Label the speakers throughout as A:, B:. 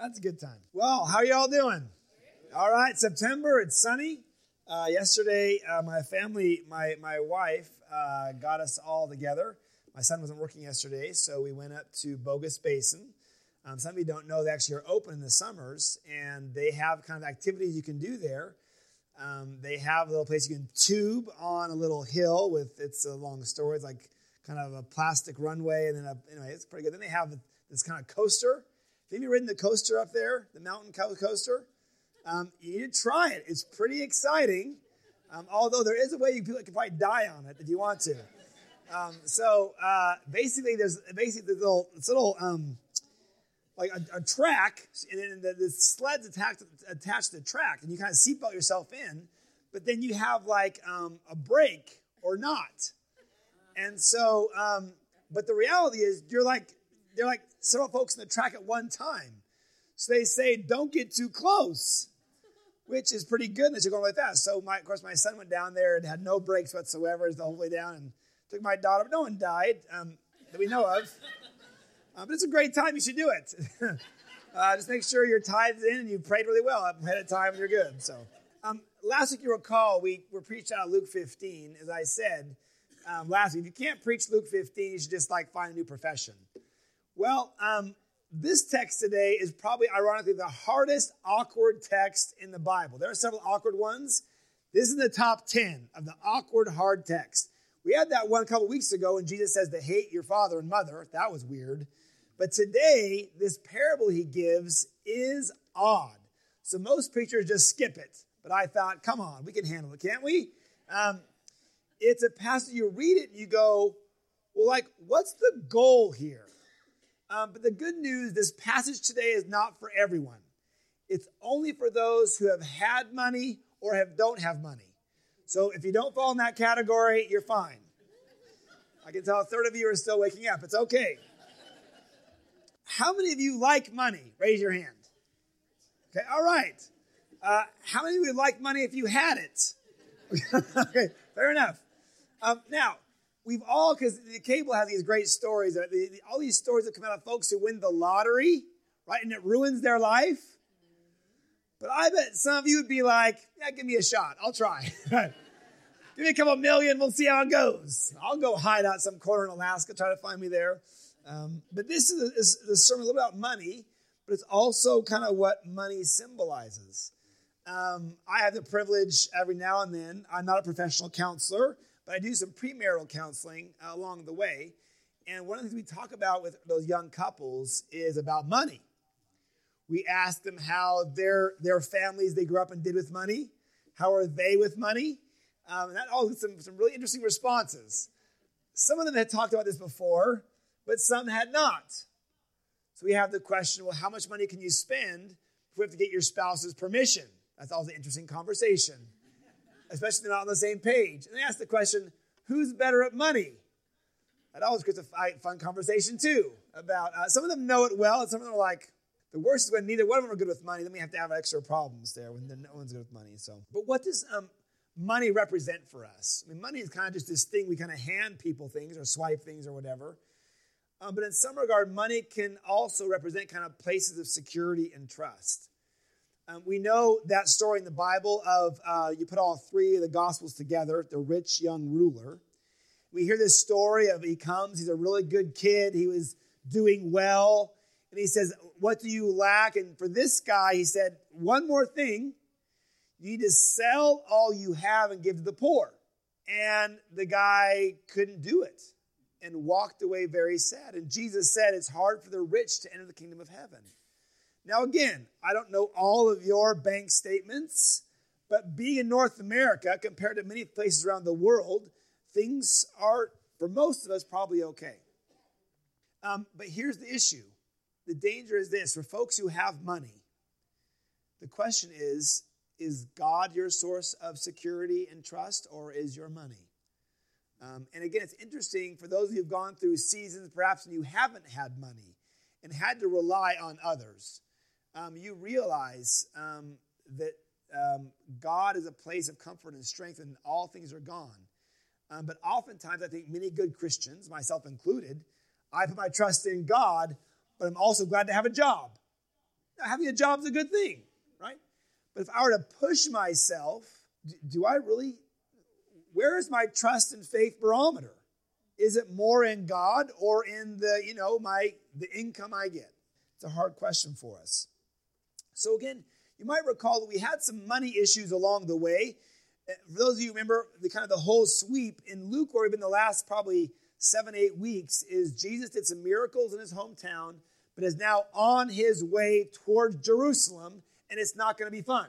A: That's a good time. Well, how y'all doing? All right, September, it's sunny. Uh, yesterday, uh, my family, my, my wife, uh, got us all together. My son wasn't working yesterday, so we went up to Bogus Basin. Um, some of you don't know they actually are open in the summers, and they have kind of activities you can do there. Um, they have a little place you can tube on a little hill with, it's a long story, it's like kind of a plastic runway, and then, a, anyway, it's pretty good. Then they have this kind of coaster have you ridden the coaster up there, the mountain coaster? Um, you need to try it. It's pretty exciting. Um, although there is a way you can probably die on it if you want to. Um, so uh, basically, there's basically the little, a little um, like a, a, track, and then the, the sled's attached, attached to the track, and you kind of seatbelt yourself in, but then you have like um, a brake or not. And so, um, but the reality is, you're like they're like several folks in the track at one time. So they say, don't get too close, which is pretty good that you're going really fast. So, my, of course, my son went down there and had no brakes whatsoever the whole way down and took my daughter. No one died um, that we know of. Uh, but it's a great time. You should do it. uh, just make sure you're tithed in and you prayed really well ahead of time and you're good. So, um, last week, you recall, we were preached out of Luke 15. As I said um, last week, if you can't preach Luke 15, you should just like find a new profession. Well, um, this text today is probably, ironically, the hardest awkward text in the Bible. There are several awkward ones. This is the top 10 of the awkward, hard text. We had that one a couple weeks ago when Jesus says to hate your father and mother. That was weird. But today, this parable he gives is odd. So most preachers just skip it. But I thought, come on, we can handle it, can't we? Um, it's a passage you read it and you go, well, like, what's the goal here? Um, but the good news this passage today is not for everyone. It's only for those who have had money or have don't have money. So if you don't fall in that category, you're fine. I can tell a third of you are still waking up. It's okay. How many of you like money? Raise your hand. Okay, all right. Uh, how many of you like money if you had it? okay, fair enough. Um, now, we've all, because the cable has these great stories, the, the, all these stories that come out of folks who win the lottery, right? And it ruins their life. But I bet some of you would be like, yeah, give me a shot. I'll try. give me a couple million. We'll see how it goes. I'll go hide out some corner in Alaska, try to find me there. Um, but this is, is, a sermon a little about money, but it's also kind of what money symbolizes. Um, I have the privilege every now and then, I'm not a professional counselor, but I do some premarital counseling uh, along the way. And one of the things we talk about with those young couples is about money. We ask them how their, their families they grew up and did with money. How are they with money? Um, and that all some, some really interesting responses. Some of them had talked about this before, but some had not. So we have the question well, how much money can you spend if we have to get your spouse's permission? That's always an interesting conversation especially not on the same page. And they ask the question, who's better at money? That always creates a fun conversation too. About uh, some of them know it well, and some of them are like, the worst is when neither one of them are good with money. Then we have to have extra problems there when no one's good with money. So, but what does um, money represent for us? I mean, money is kind of just this thing we kind of hand people things or swipe things or whatever. Um, but in some regard, money can also represent kind of places of security and trust. Um, we know that story in the Bible of uh, you put all three of the Gospels together, the rich young ruler. We hear this story of he comes, he's a really good kid, he was doing well, and he says, What do you lack? And for this guy, he said, One more thing. You need to sell all you have and give to the poor. And the guy couldn't do it and walked away very sad. And Jesus said, It's hard for the rich to enter the kingdom of heaven. Now, again, I don't know all of your bank statements, but being in North America compared to many places around the world, things are, for most of us, probably okay. Um, but here's the issue the danger is this for folks who have money, the question is is God your source of security and trust, or is your money? Um, and again, it's interesting for those who've gone through seasons, perhaps, and you haven't had money and had to rely on others um, you realize um, that um, God is a place of comfort and strength, and all things are gone. Um, but oftentimes, I think many good Christians, myself included, I put my trust in God, but I'm also glad to have a job. Now, having a job is a good thing, right? But if I were to push myself, do I really, where is my trust and faith barometer? Is it more in God or in the, you know, my the income I get? It's a hard question for us. So again, you might recall that we had some money issues along the way. Uh, for those of you remember the kind of the whole sweep in Luke, where we've the last probably seven, eight weeks, is Jesus did some miracles in his hometown, but is now on his way towards Jerusalem, and it's not going to be fun.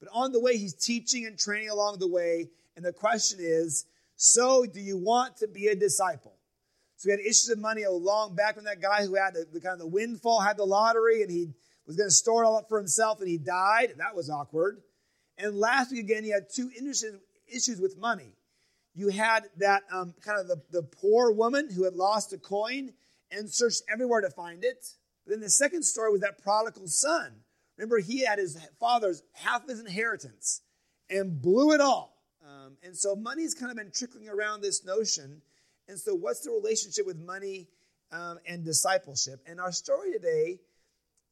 A: But on the way, he's teaching and training along the way, and the question is, so do you want to be a disciple? So we had issues of money a long back when that guy who had the, the kind of the windfall had the lottery, and he was going to store it all up for himself and he died. That was awkward. And last week again, he had two interesting issues with money. You had that um, kind of the, the poor woman who had lost a coin and searched everywhere to find it. But then the second story was that prodigal son. Remember, he had his father's half his inheritance and blew it all. Um, and so money's kind of been trickling around this notion. And so, what's the relationship with money um, and discipleship? And our story today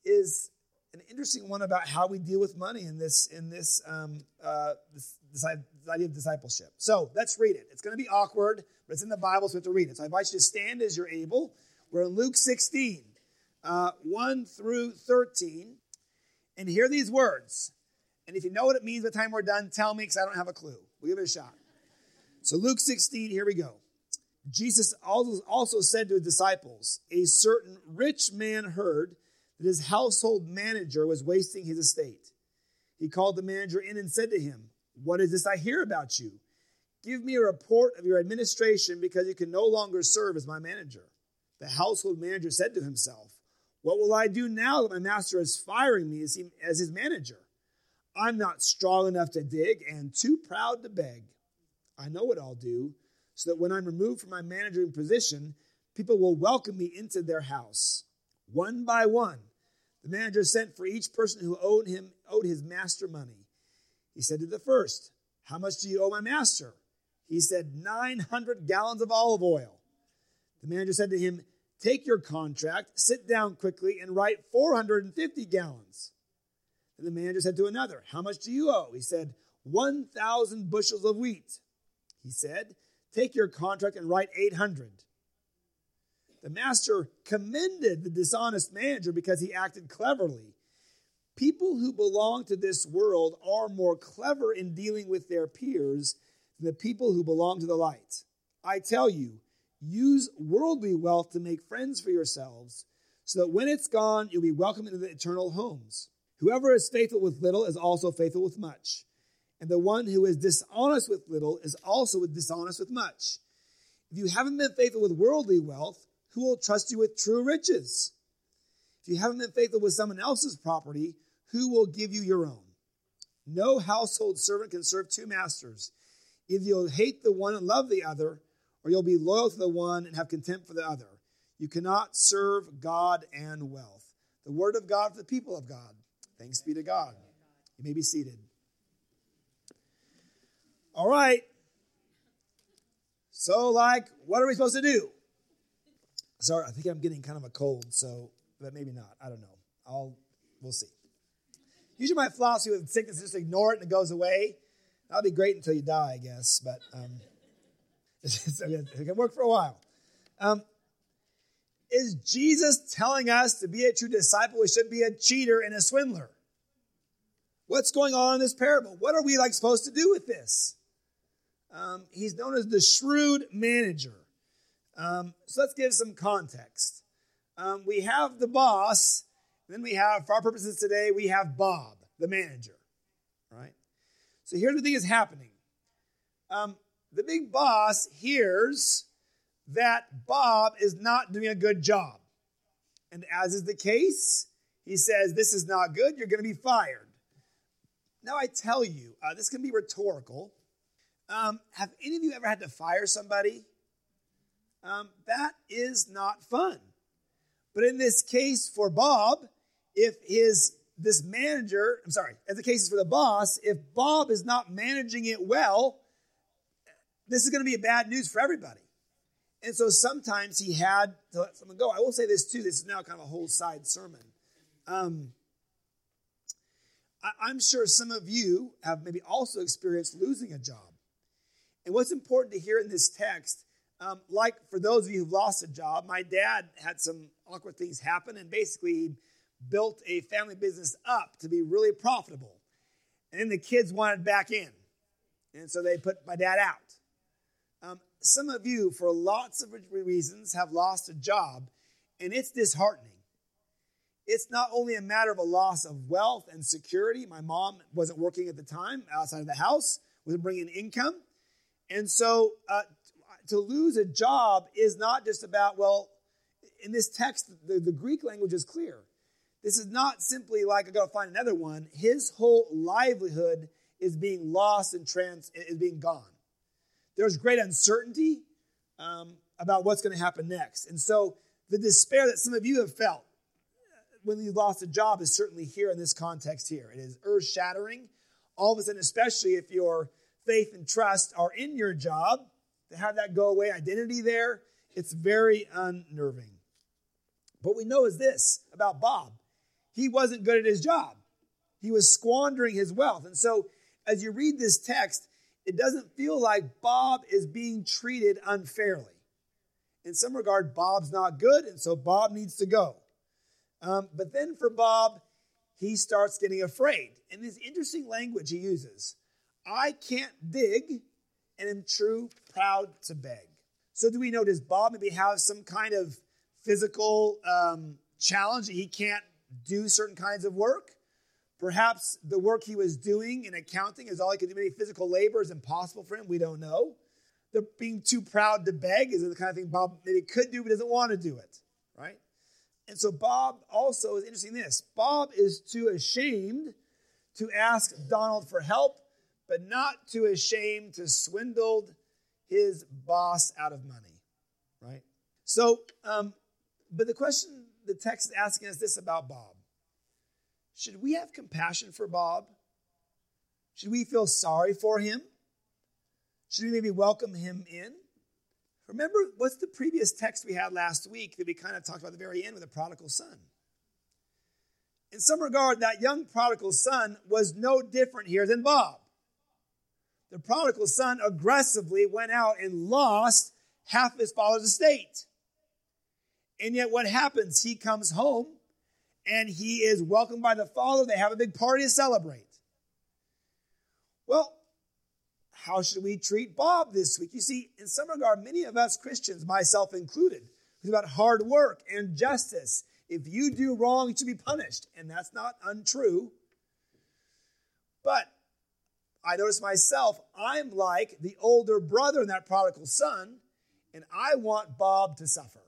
A: is an interesting one about how we deal with money in this in this um, uh, this, this, idea of discipleship. So let's read it. It's going to be awkward, but it's in the Bible, so we have to read it. So I invite you to stand as you're able. We're in Luke 16, uh, 1 through 13, and hear these words. And if you know what it means by the time we're done, tell me because I don't have a clue. We'll give it a shot. So Luke 16, here we go. Jesus also, also said to his disciples, A certain rich man heard that his household manager was wasting his estate. He called the manager in and said to him, What is this I hear about you? Give me a report of your administration because you can no longer serve as my manager. The household manager said to himself, What will I do now that my master is firing me as, he, as his manager? I'm not strong enough to dig and too proud to beg. I know what I'll do so that when I'm removed from my managing position, people will welcome me into their house. One by one, the manager sent for each person who owed him owed his master money. He said to the first, How much do you owe my master? He said, 900 gallons of olive oil. The manager said to him, Take your contract, sit down quickly, and write 450 gallons. And the manager said to another, How much do you owe? He said, 1,000 bushels of wheat. He said, Take your contract and write 800. The master commended the dishonest manager because he acted cleverly. People who belong to this world are more clever in dealing with their peers than the people who belong to the light. I tell you, use worldly wealth to make friends for yourselves, so that when it's gone, you'll be welcomed into the eternal homes. Whoever is faithful with little is also faithful with much. And the one who is dishonest with little is also dishonest with much. If you haven't been faithful with worldly wealth, who will trust you with true riches? If you haven't been faithful with someone else's property, who will give you your own? No household servant can serve two masters. Either you'll hate the one and love the other, or you'll be loyal to the one and have contempt for the other. You cannot serve God and wealth. The word of God for the people of God. Thanks be to God. You may be seated. All right. So, like, what are we supposed to do? Sorry, I think I'm getting kind of a cold, so but maybe not. I don't know. I'll we'll see. Usually my philosophy with sickness is just ignore it and it goes away. That'll be great until you die, I guess. But um, it can work for a while. Um, is Jesus telling us to be a true disciple, we shouldn't be a cheater and a swindler? What's going on in this parable? What are we like supposed to do with this? Um, he's known as the shrewd manager. Um, so let's give some context. Um, we have the boss, then we have, for our purposes today, we have Bob, the manager, right? So here's what I think is happening. Um, the big boss hears that Bob is not doing a good job. And as is the case, he says, This is not good, you're going to be fired. Now, I tell you, uh, this can be rhetorical. Um, have any of you ever had to fire somebody? Um, that is not fun. But in this case for Bob, if his this manager, I'm sorry, as the case is for the boss, if Bob is not managing it well, this is going to be bad news for everybody. And so sometimes he had to let someone go. I will say this too. This is now kind of a whole side sermon. Um, I, am sure some of you have maybe also experienced losing a job. And what's important to hear in this text, um, like for those of you who've lost a job, my dad had some awkward things happen, and basically he built a family business up to be really profitable. And then the kids wanted back in. And so they put my dad out. Um, some of you, for lots of reasons, have lost a job, and it's disheartening. It's not only a matter of a loss of wealth and security. My mom wasn't working at the time outside of the house, wasn't bringing income. And so uh, to lose a job is not just about, well, in this text, the, the Greek language is clear. This is not simply like I got to find another one. His whole livelihood is being lost and trans is being gone. There's great uncertainty um, about what's going to happen next, and so the despair that some of you have felt when you lost a job is certainly here in this context. Here, it is earth shattering. All of a sudden, especially if your faith and trust are in your job, to have that go away, identity there, it's very unnerving. What we know is this about Bob he wasn't good at his job. He was squandering his wealth. And so, as you read this text, it doesn't feel like Bob is being treated unfairly. In some regard, Bob's not good, and so Bob needs to go. Um, but then for Bob, he starts getting afraid. And this interesting language he uses I can't dig and am true proud to beg. So, do we know, does Bob maybe have some kind of physical um, challenge that he can't do certain kinds of work. Perhaps the work he was doing in accounting is all he could do. Maybe physical labor is impossible for him. We don't know. The being too proud to beg is the kind of thing Bob maybe could do, but doesn't want to do it, right? And so Bob also is interesting this. Bob is too ashamed to ask Donald for help, but not too ashamed to swindle his boss out of money, right? So, um, but the question the text is asking us this about Bob Should we have compassion for Bob? Should we feel sorry for him? Should we maybe welcome him in? Remember, what's the previous text we had last week that we kind of talked about the very end with the prodigal son? In some regard, that young prodigal son was no different here than Bob. The prodigal son aggressively went out and lost half his father's estate. And yet, what happens? He comes home and he is welcomed by the father. They have a big party to celebrate. Well, how should we treat Bob this week? You see, in some regard, many of us Christians, myself included, it's about hard work and justice. If you do wrong, you should be punished. And that's not untrue. But I notice myself, I'm like the older brother in that prodigal son, and I want Bob to suffer.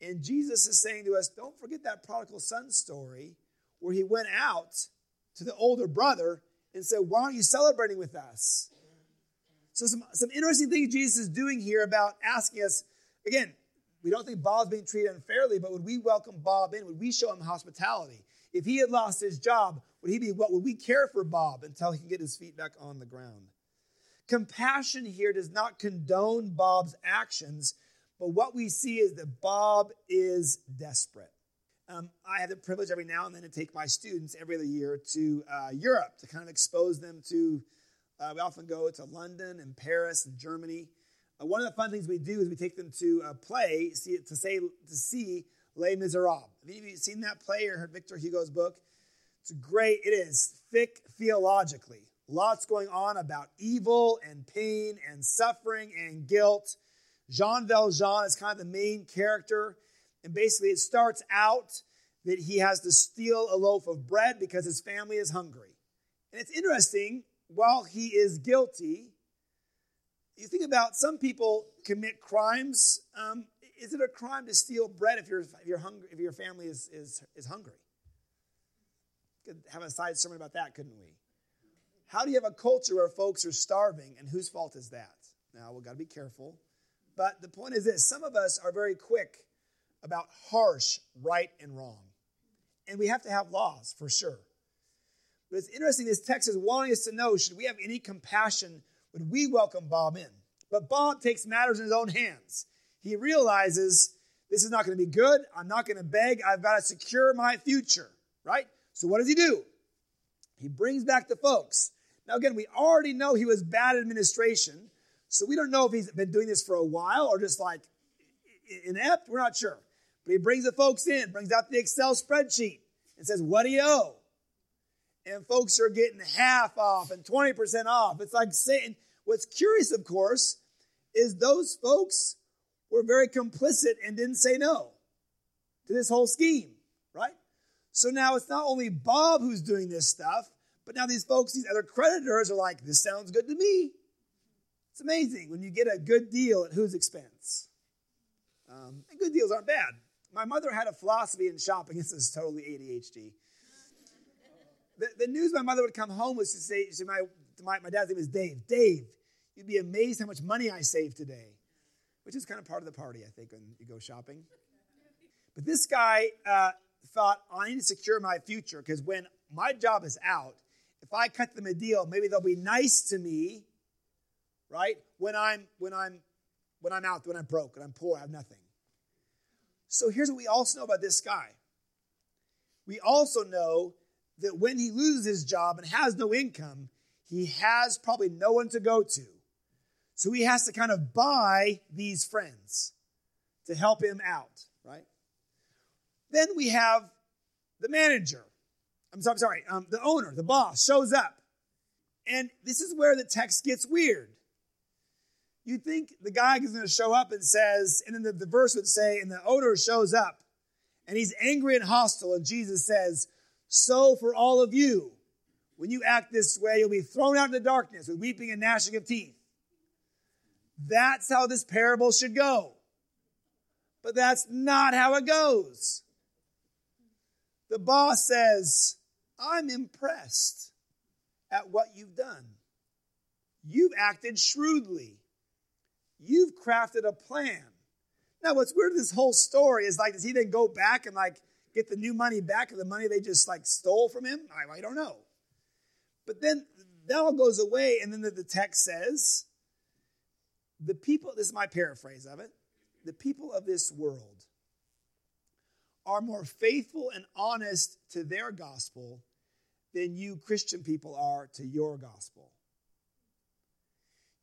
A: And Jesus is saying to us, don't forget that prodigal son story where he went out to the older brother and said, Why aren't you celebrating with us? So, some, some interesting things Jesus is doing here about asking us again, we don't think Bob's being treated unfairly, but would we welcome Bob in? Would we show him hospitality? If he had lost his job, would he be what would we care for Bob until he can get his feet back on the ground? Compassion here does not condone Bob's actions, but what we see is that Bob is desperate. Um, I have the privilege every now and then to take my students every other year to uh, Europe to kind of expose them to. Uh, we often go to London and Paris and Germany. Uh, one of the fun things we do is we take them to a play see, to say to see Les Miserables. Have any of you seen that play or heard Victor Hugo's book? It's great. It is thick theologically. Lots going on about evil and pain and suffering and guilt Jean Valjean is kind of the main character. And basically, it starts out that he has to steal a loaf of bread because his family is hungry. And it's interesting, while he is guilty, you think about some people commit crimes. Um, is it a crime to steal bread if, you're, if, you're hungry, if your family is, is, is hungry? Could have a side sermon about that, couldn't we? How do you have a culture where folks are starving, and whose fault is that? Now, we've got to be careful. But the point is this some of us are very quick about harsh right and wrong. And we have to have laws for sure. But it's interesting, this text is wanting us to know should we have any compassion, when we welcome Bob in? But Bob takes matters in his own hands. He realizes This is not going to be good. I'm not going to beg. I've got to secure my future, right? So what does he do? He brings back the folks. Now, again, we already know he was bad administration, so we don't know if he's been doing this for a while or just like inept. We're not sure. But he brings the folks in, brings out the Excel spreadsheet, and says, What do you owe? And folks are getting half off and 20% off. It's like saying, what's curious, of course, is those folks were very complicit and didn't say no to this whole scheme, right? So now it's not only Bob who's doing this stuff, but now these folks, these other creditors are like, this sounds good to me. It's amazing when you get a good deal at whose expense. Um, and good deals aren't bad. My mother had a philosophy in shopping. This is totally ADHD. The, the news my mother would come home was to say my, my, my dad's name is Dave. Dave, you'd be amazed how much money I saved today which is kind of part of the party, I think, when you go shopping. But this guy uh, thought, I need to secure my future because when my job is out, if I cut them a deal, maybe they'll be nice to me, right? When I'm when I'm when I'm out, when I'm broke, and I'm poor, I have nothing. So here's what we also know about this guy. We also know that when he loses his job and has no income, he has probably no one to go to. So he has to kind of buy these friends to help him out, right? Then we have the manager. I'm sorry, sorry um, the owner, the boss shows up. And this is where the text gets weird. You think the guy is going to show up and says, and then the, the verse would say, and the owner shows up and he's angry and hostile, and Jesus says, So for all of you, when you act this way, you'll be thrown out into darkness with weeping and gnashing of teeth. That's how this parable should go. But that's not how it goes. The boss says, I'm impressed at what you've done. You've acted shrewdly. You've crafted a plan. Now, what's weird in this whole story is like, does he then go back and like get the new money back or the money they just like stole from him? I, I don't know. But then that all goes away, and then the, the text says, the people, this is my paraphrase of it, the people of this world are more faithful and honest to their gospel than you Christian people are to your gospel.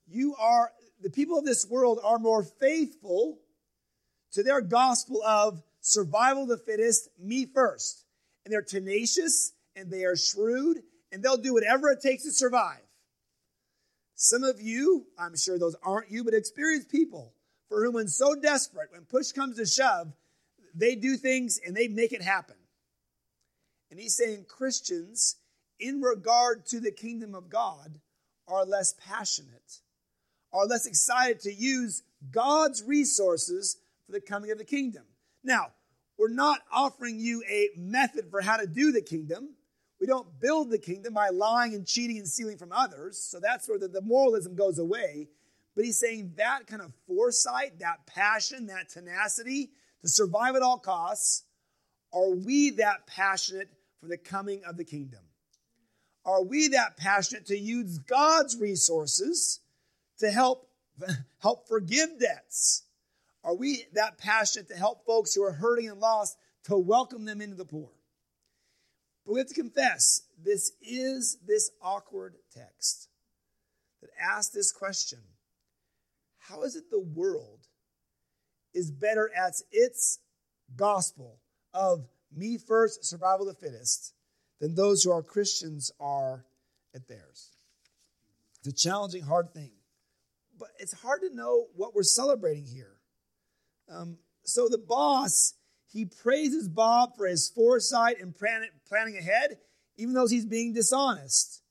A: You are, the people of this world are more faithful to their gospel of survival of the fittest, me first. And they're tenacious and they are shrewd and they'll do whatever it takes to survive. Some of you, I'm sure those aren't you, but experienced people for whom, when so desperate, when push comes to shove, they do things and they make it happen. And he's saying Christians, in regard to the kingdom of God, are less passionate, are less excited to use God's resources for the coming of the kingdom. Now, we're not offering you a method for how to do the kingdom. We don't build the kingdom by lying and cheating and stealing from others. So that's where the, the moralism goes away. But he's saying that kind of foresight, that passion, that tenacity to survive at all costs, are we that passionate for the coming of the kingdom? Are we that passionate to use God's resources to help, help forgive debts? Are we that passionate to help folks who are hurting and lost to welcome them into the poor? But we have to confess, this is this awkward text that asks this question How is it the world is better at its gospel of me first, survival of the fittest, than those who are Christians are at theirs? It's a challenging, hard thing. But it's hard to know what we're celebrating here. Um, so the boss he praises Bob for his foresight and planning ahead, even though he's being dishonest.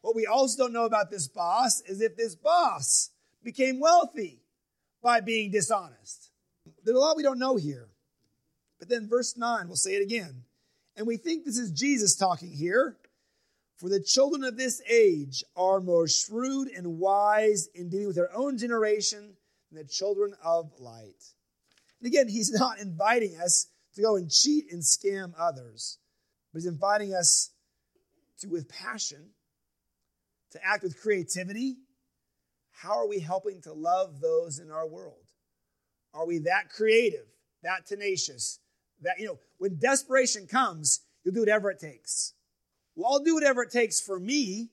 A: What we also don't know about this boss is if this boss became wealthy by being dishonest. There's a lot we don't know here. But then, verse 9, we'll say it again. And we think this is Jesus talking here. For the children of this age are more shrewd and wise in dealing with their own generation than the children of light. And again, he's not inviting us to go and cheat and scam others, but he's inviting us to, with passion, to act with creativity. How are we helping to love those in our world? Are we that creative, that tenacious, that, you know, when desperation comes, you'll do whatever it takes. Well, I'll do whatever it takes for me,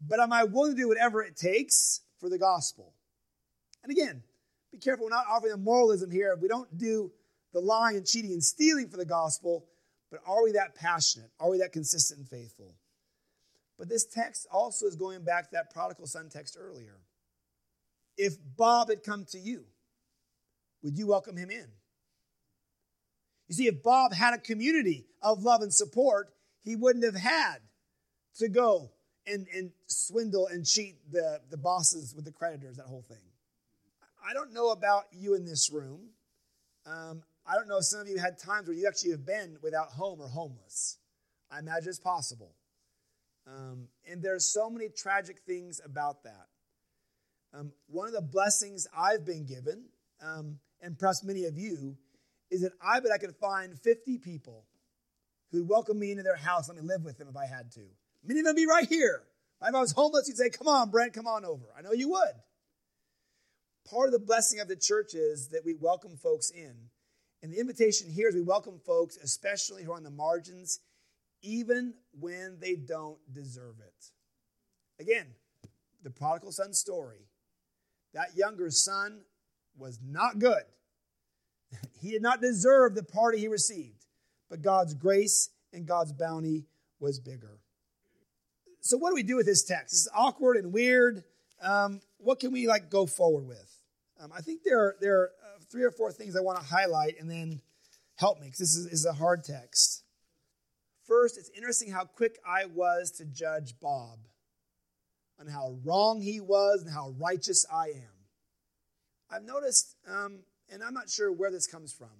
A: but am I willing to do whatever it takes for the gospel? And again, be careful, we're not offering a moralism here. We don't do the lying and cheating and stealing for the gospel, but are we that passionate? Are we that consistent and faithful? But this text also is going back to that prodigal son text earlier. If Bob had come to you, would you welcome him in? You see, if Bob had a community of love and support, he wouldn't have had to go and, and swindle and cheat the, the bosses with the creditors, that whole thing. I don't know about you in this room. Um, I don't know if some of you had times where you actually have been without home or homeless. I imagine it's possible. Um, and there's so many tragic things about that. Um, one of the blessings I've been given, um, and perhaps many of you, is that I bet I could find 50 people who'd welcome me into their house, let me live with them if I had to. Many of them be right here. If I was homeless, you'd say, Come on, Brent, come on over. I know you would. Part of the blessing of the church is that we welcome folks in. And the invitation here is we welcome folks, especially who are on the margins, even when they don't deserve it. Again, the prodigal son story. That younger son was not good. He did not deserve the party he received, but God's grace and God's bounty was bigger. So, what do we do with this text? It's awkward and weird. Um, what can we like go forward with? Um, I think there are, there are uh, three or four things I want to highlight and then help me because this is, is a hard text. First, it's interesting how quick I was to judge Bob on how wrong he was and how righteous I am. I've noticed, um, and I'm not sure where this comes from,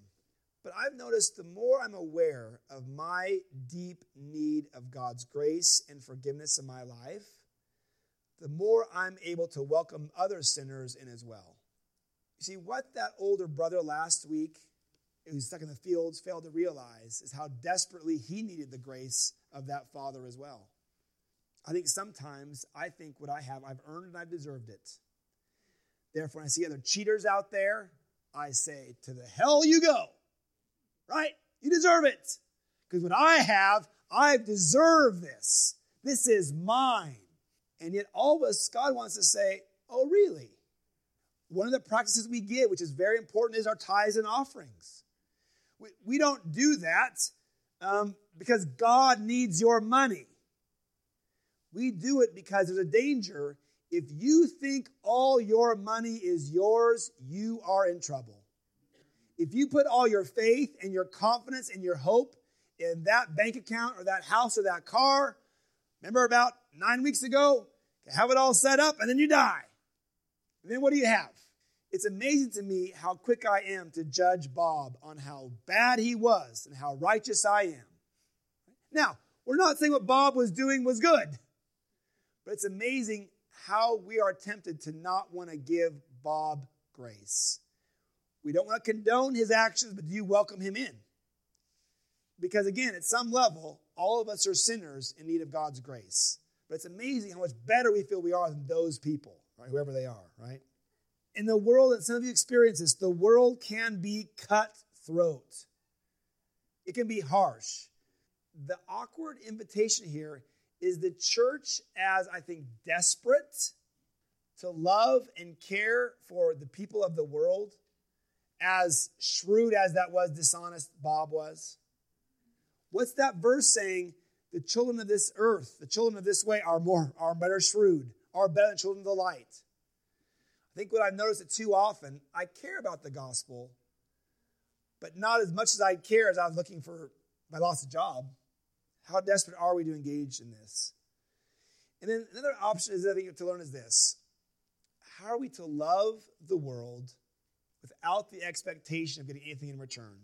A: but I've noticed the more I'm aware of my deep need of God's grace and forgiveness in my life, the more I'm able to welcome other sinners in as well. You see, what that older brother last week, who's stuck in the fields, failed to realize is how desperately he needed the grace of that father as well. I think sometimes I think what I have, I've earned and I've deserved it. Therefore, when I see other cheaters out there, I say, to the hell you go right? You deserve it. Because what I have, I deserve this. This is mine. And yet, all of us, God wants to say, Oh, really? One of the practices we give, which is very important, is our tithes and offerings. We, we don't do that um, because God needs your money. We do it because there's a danger. If you think all your money is yours, you are in trouble. If you put all your faith and your confidence and your hope in that bank account or that house or that car, remember about nine weeks ago, have it all set up and then you die. And then what do you have? It's amazing to me how quick I am to judge Bob on how bad he was and how righteous I am. Now, we're not saying what Bob was doing was good, but it's amazing how we are tempted to not want to give Bob grace. We don't want to condone his actions, but do you welcome him in? Because again, at some level, all of us are sinners in need of God's grace. But it's amazing how much better we feel we are than those people, right? Whoever they are, right? In the world, and some of you experience this, the world can be cutthroat. It can be harsh. The awkward invitation here is the church as, I think, desperate to love and care for the people of the world as shrewd as that was dishonest Bob was? What's that verse saying? The children of this earth, the children of this way are more, are better shrewd, are better than children of the light. I think what I've noticed it too often, I care about the gospel, but not as much as I care as I was looking for my lost job. How desperate are we to engage in this? And then another option is I think to learn is this. How are we to love the world without the expectation of getting anything in return.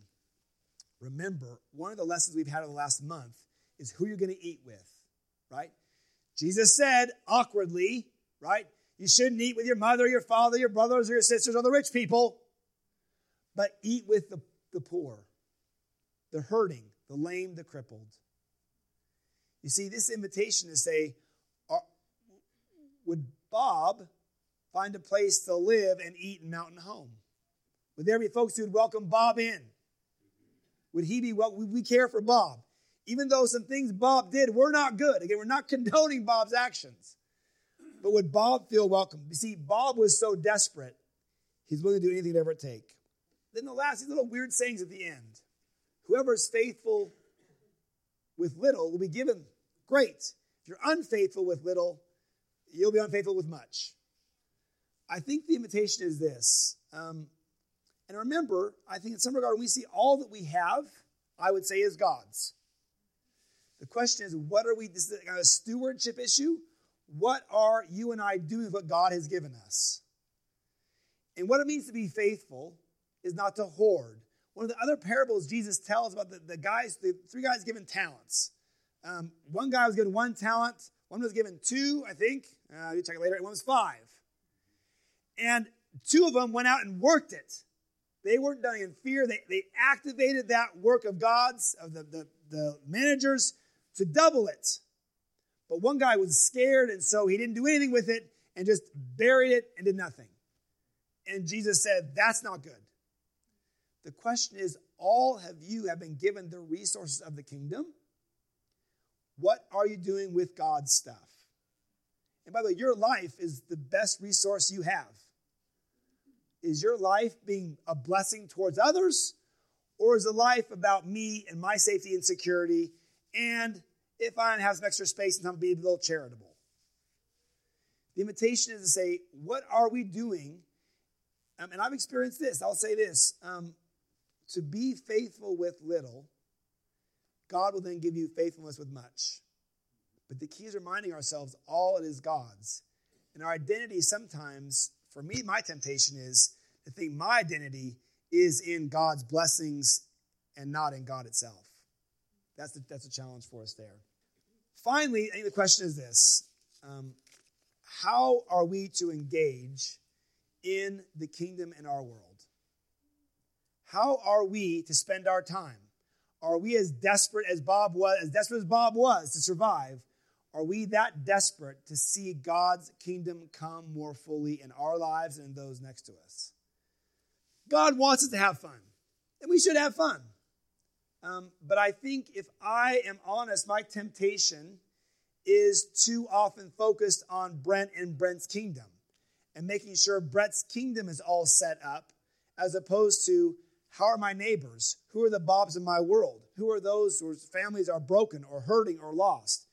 A: Remember, one of the lessons we've had in the last month is who you're going to eat with, right? Jesus said awkwardly, right? You shouldn't eat with your mother, your father, your brothers, or your sisters, or the rich people, but eat with the, the poor, the hurting, the lame, the crippled. You see, this invitation is say, would Bob find a place to live and eat in Mountain Home? Would there be folks who would welcome Bob in? Would he be well? Would we care for Bob? Even though some things Bob did were not good. Again, we're not condoning Bob's actions. But would Bob feel welcome? You see, Bob was so desperate, he's willing to do anything to ever take. Then the last, these little weird sayings at the end. Whoever is faithful with little will be given great. If you're unfaithful with little, you'll be unfaithful with much. I think the invitation is this. Um, and remember, I think in some regard, when we see all that we have, I would say is God's. The question is, what are we, this is a stewardship issue. What are you and I doing with what God has given us? And what it means to be faithful is not to hoard. One of the other parables Jesus tells about the, the guys, the three guys given talents. Um, one guy was given one talent, one was given two, I think. Uh, you check it later. And one was five. And two of them went out and worked it. They weren't done in fear. They, they activated that work of God's, of the, the, the managers, to double it. But one guy was scared, and so he didn't do anything with it and just buried it and did nothing. And Jesus said, That's not good. The question is, all of you have been given the resources of the kingdom. What are you doing with God's stuff? And by the way, your life is the best resource you have. Is your life being a blessing towards others? Or is a life about me and my safety and security? And if I have some extra space, and I'm being a little charitable. The invitation is to say, what are we doing? Um, and I've experienced this. I'll say this um, to be faithful with little, God will then give you faithfulness with much. But the key is reminding ourselves all it is God's. And our identity sometimes, for me, my temptation is to think my identity is in God's blessings and not in God itself. That's, the, that's a challenge for us there. Finally, I think the question is this um, How are we to engage in the kingdom in our world? How are we to spend our time? Are we as desperate as Bob was, as desperate as Bob was to survive? Are we that desperate to see God's kingdom come more fully in our lives and those next to us? God wants us to have fun, and we should have fun. Um, but I think if I am honest, my temptation is too often focused on Brent and Brent's kingdom and making sure Brent's kingdom is all set up as opposed to how are my neighbors? Who are the Bobs in my world? Who are those whose families are broken or hurting or lost?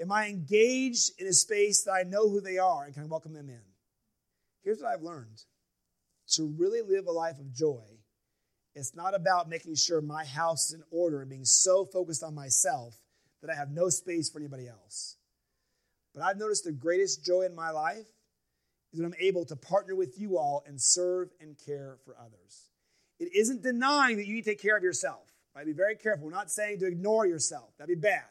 A: Am I engaged in a space that I know who they are and can welcome them in? Here's what I've learned to really live a life of joy, it's not about making sure my house is in order and being so focused on myself that I have no space for anybody else. But I've noticed the greatest joy in my life is when I'm able to partner with you all and serve and care for others. It isn't denying that you need to take care of yourself. Right? Be very careful. We're not saying to ignore yourself. That'd be bad.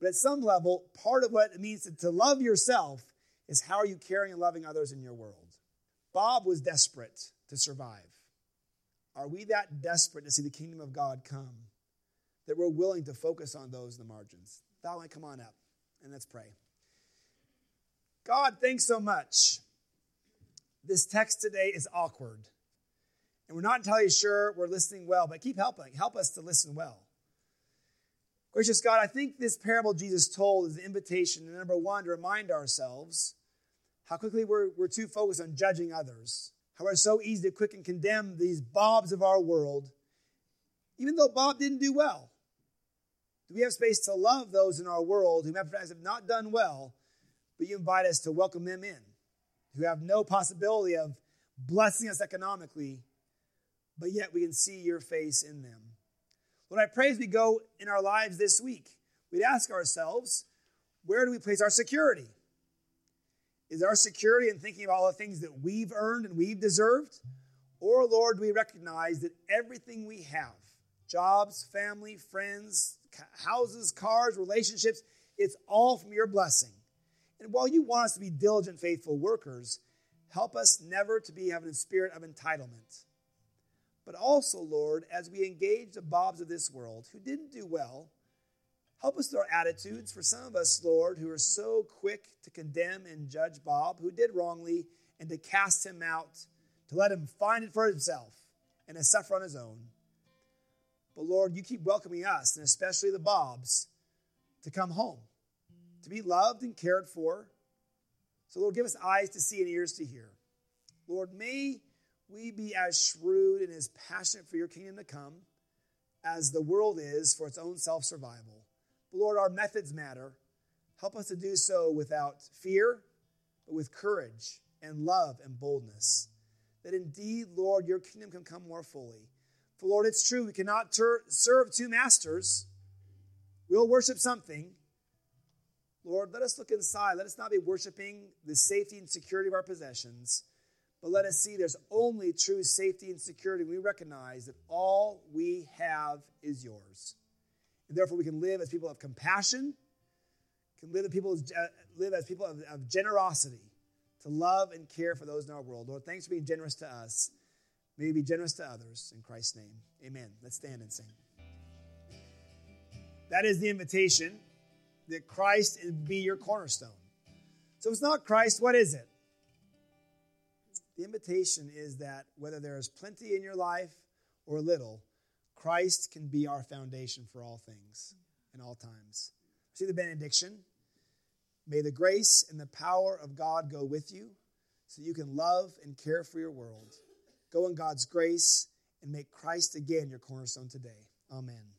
A: But at some level, part of what it means to, to love yourself is how are you caring and loving others in your world? Bob was desperate to survive. Are we that desperate to see the kingdom of God come that we're willing to focus on those in the margins? Might come on up and let's pray. God, thanks so much. This text today is awkward and we're not entirely sure we're listening well, but keep helping. Help us to listen well. Gracious God, I think this parable Jesus told is an invitation, number one, to remind ourselves how quickly we're, we're too focused on judging others, how we're so easy to quick and condemn these Bobs of our world, even though Bob didn't do well. Do we have space to love those in our world who have not done well, but you invite us to welcome them in, who have no possibility of blessing us economically, but yet we can see your face in them. Lord, I pray as we go in our lives this week, we'd ask ourselves, where do we place our security? Is our security in thinking of all the things that we've earned and we've deserved? Or, Lord, do we recognize that everything we have jobs, family, friends, houses, cars, relationships it's all from your blessing. And while you want us to be diligent, faithful workers, help us never to be having a spirit of entitlement but also, Lord, as we engage the Bobs of this world who didn't do well, help us with our attitudes. For some of us, Lord, who are so quick to condemn and judge Bob, who did wrongly, and to cast him out to let him find it for himself and to suffer on his own. But Lord, you keep welcoming us, and especially the Bobs, to come home, to be loved and cared for. So, Lord, give us eyes to see and ears to hear. Lord, may we be as shrewd and as passionate for your kingdom to come as the world is for its own self survival. But Lord, our methods matter. Help us to do so without fear, but with courage and love and boldness. That indeed, Lord, your kingdom can come more fully. For Lord, it's true, we cannot ter- serve two masters. We'll worship something. Lord, let us look inside. Let us not be worshiping the safety and security of our possessions but let us see there's only true safety and security. When we recognize that all we have is yours. And therefore, we can live as people of compassion, can live as people, uh, live as people of, of generosity, to love and care for those in our world. Lord, thanks for being generous to us. May you be generous to others. In Christ's name, amen. Let's stand and sing. That is the invitation that Christ be your cornerstone. So it's not Christ, what is it? The invitation is that whether there is plenty in your life or little, Christ can be our foundation for all things in all times. See the benediction? May the grace and the power of God go with you so you can love and care for your world. Go in God's grace and make Christ again your cornerstone today. Amen.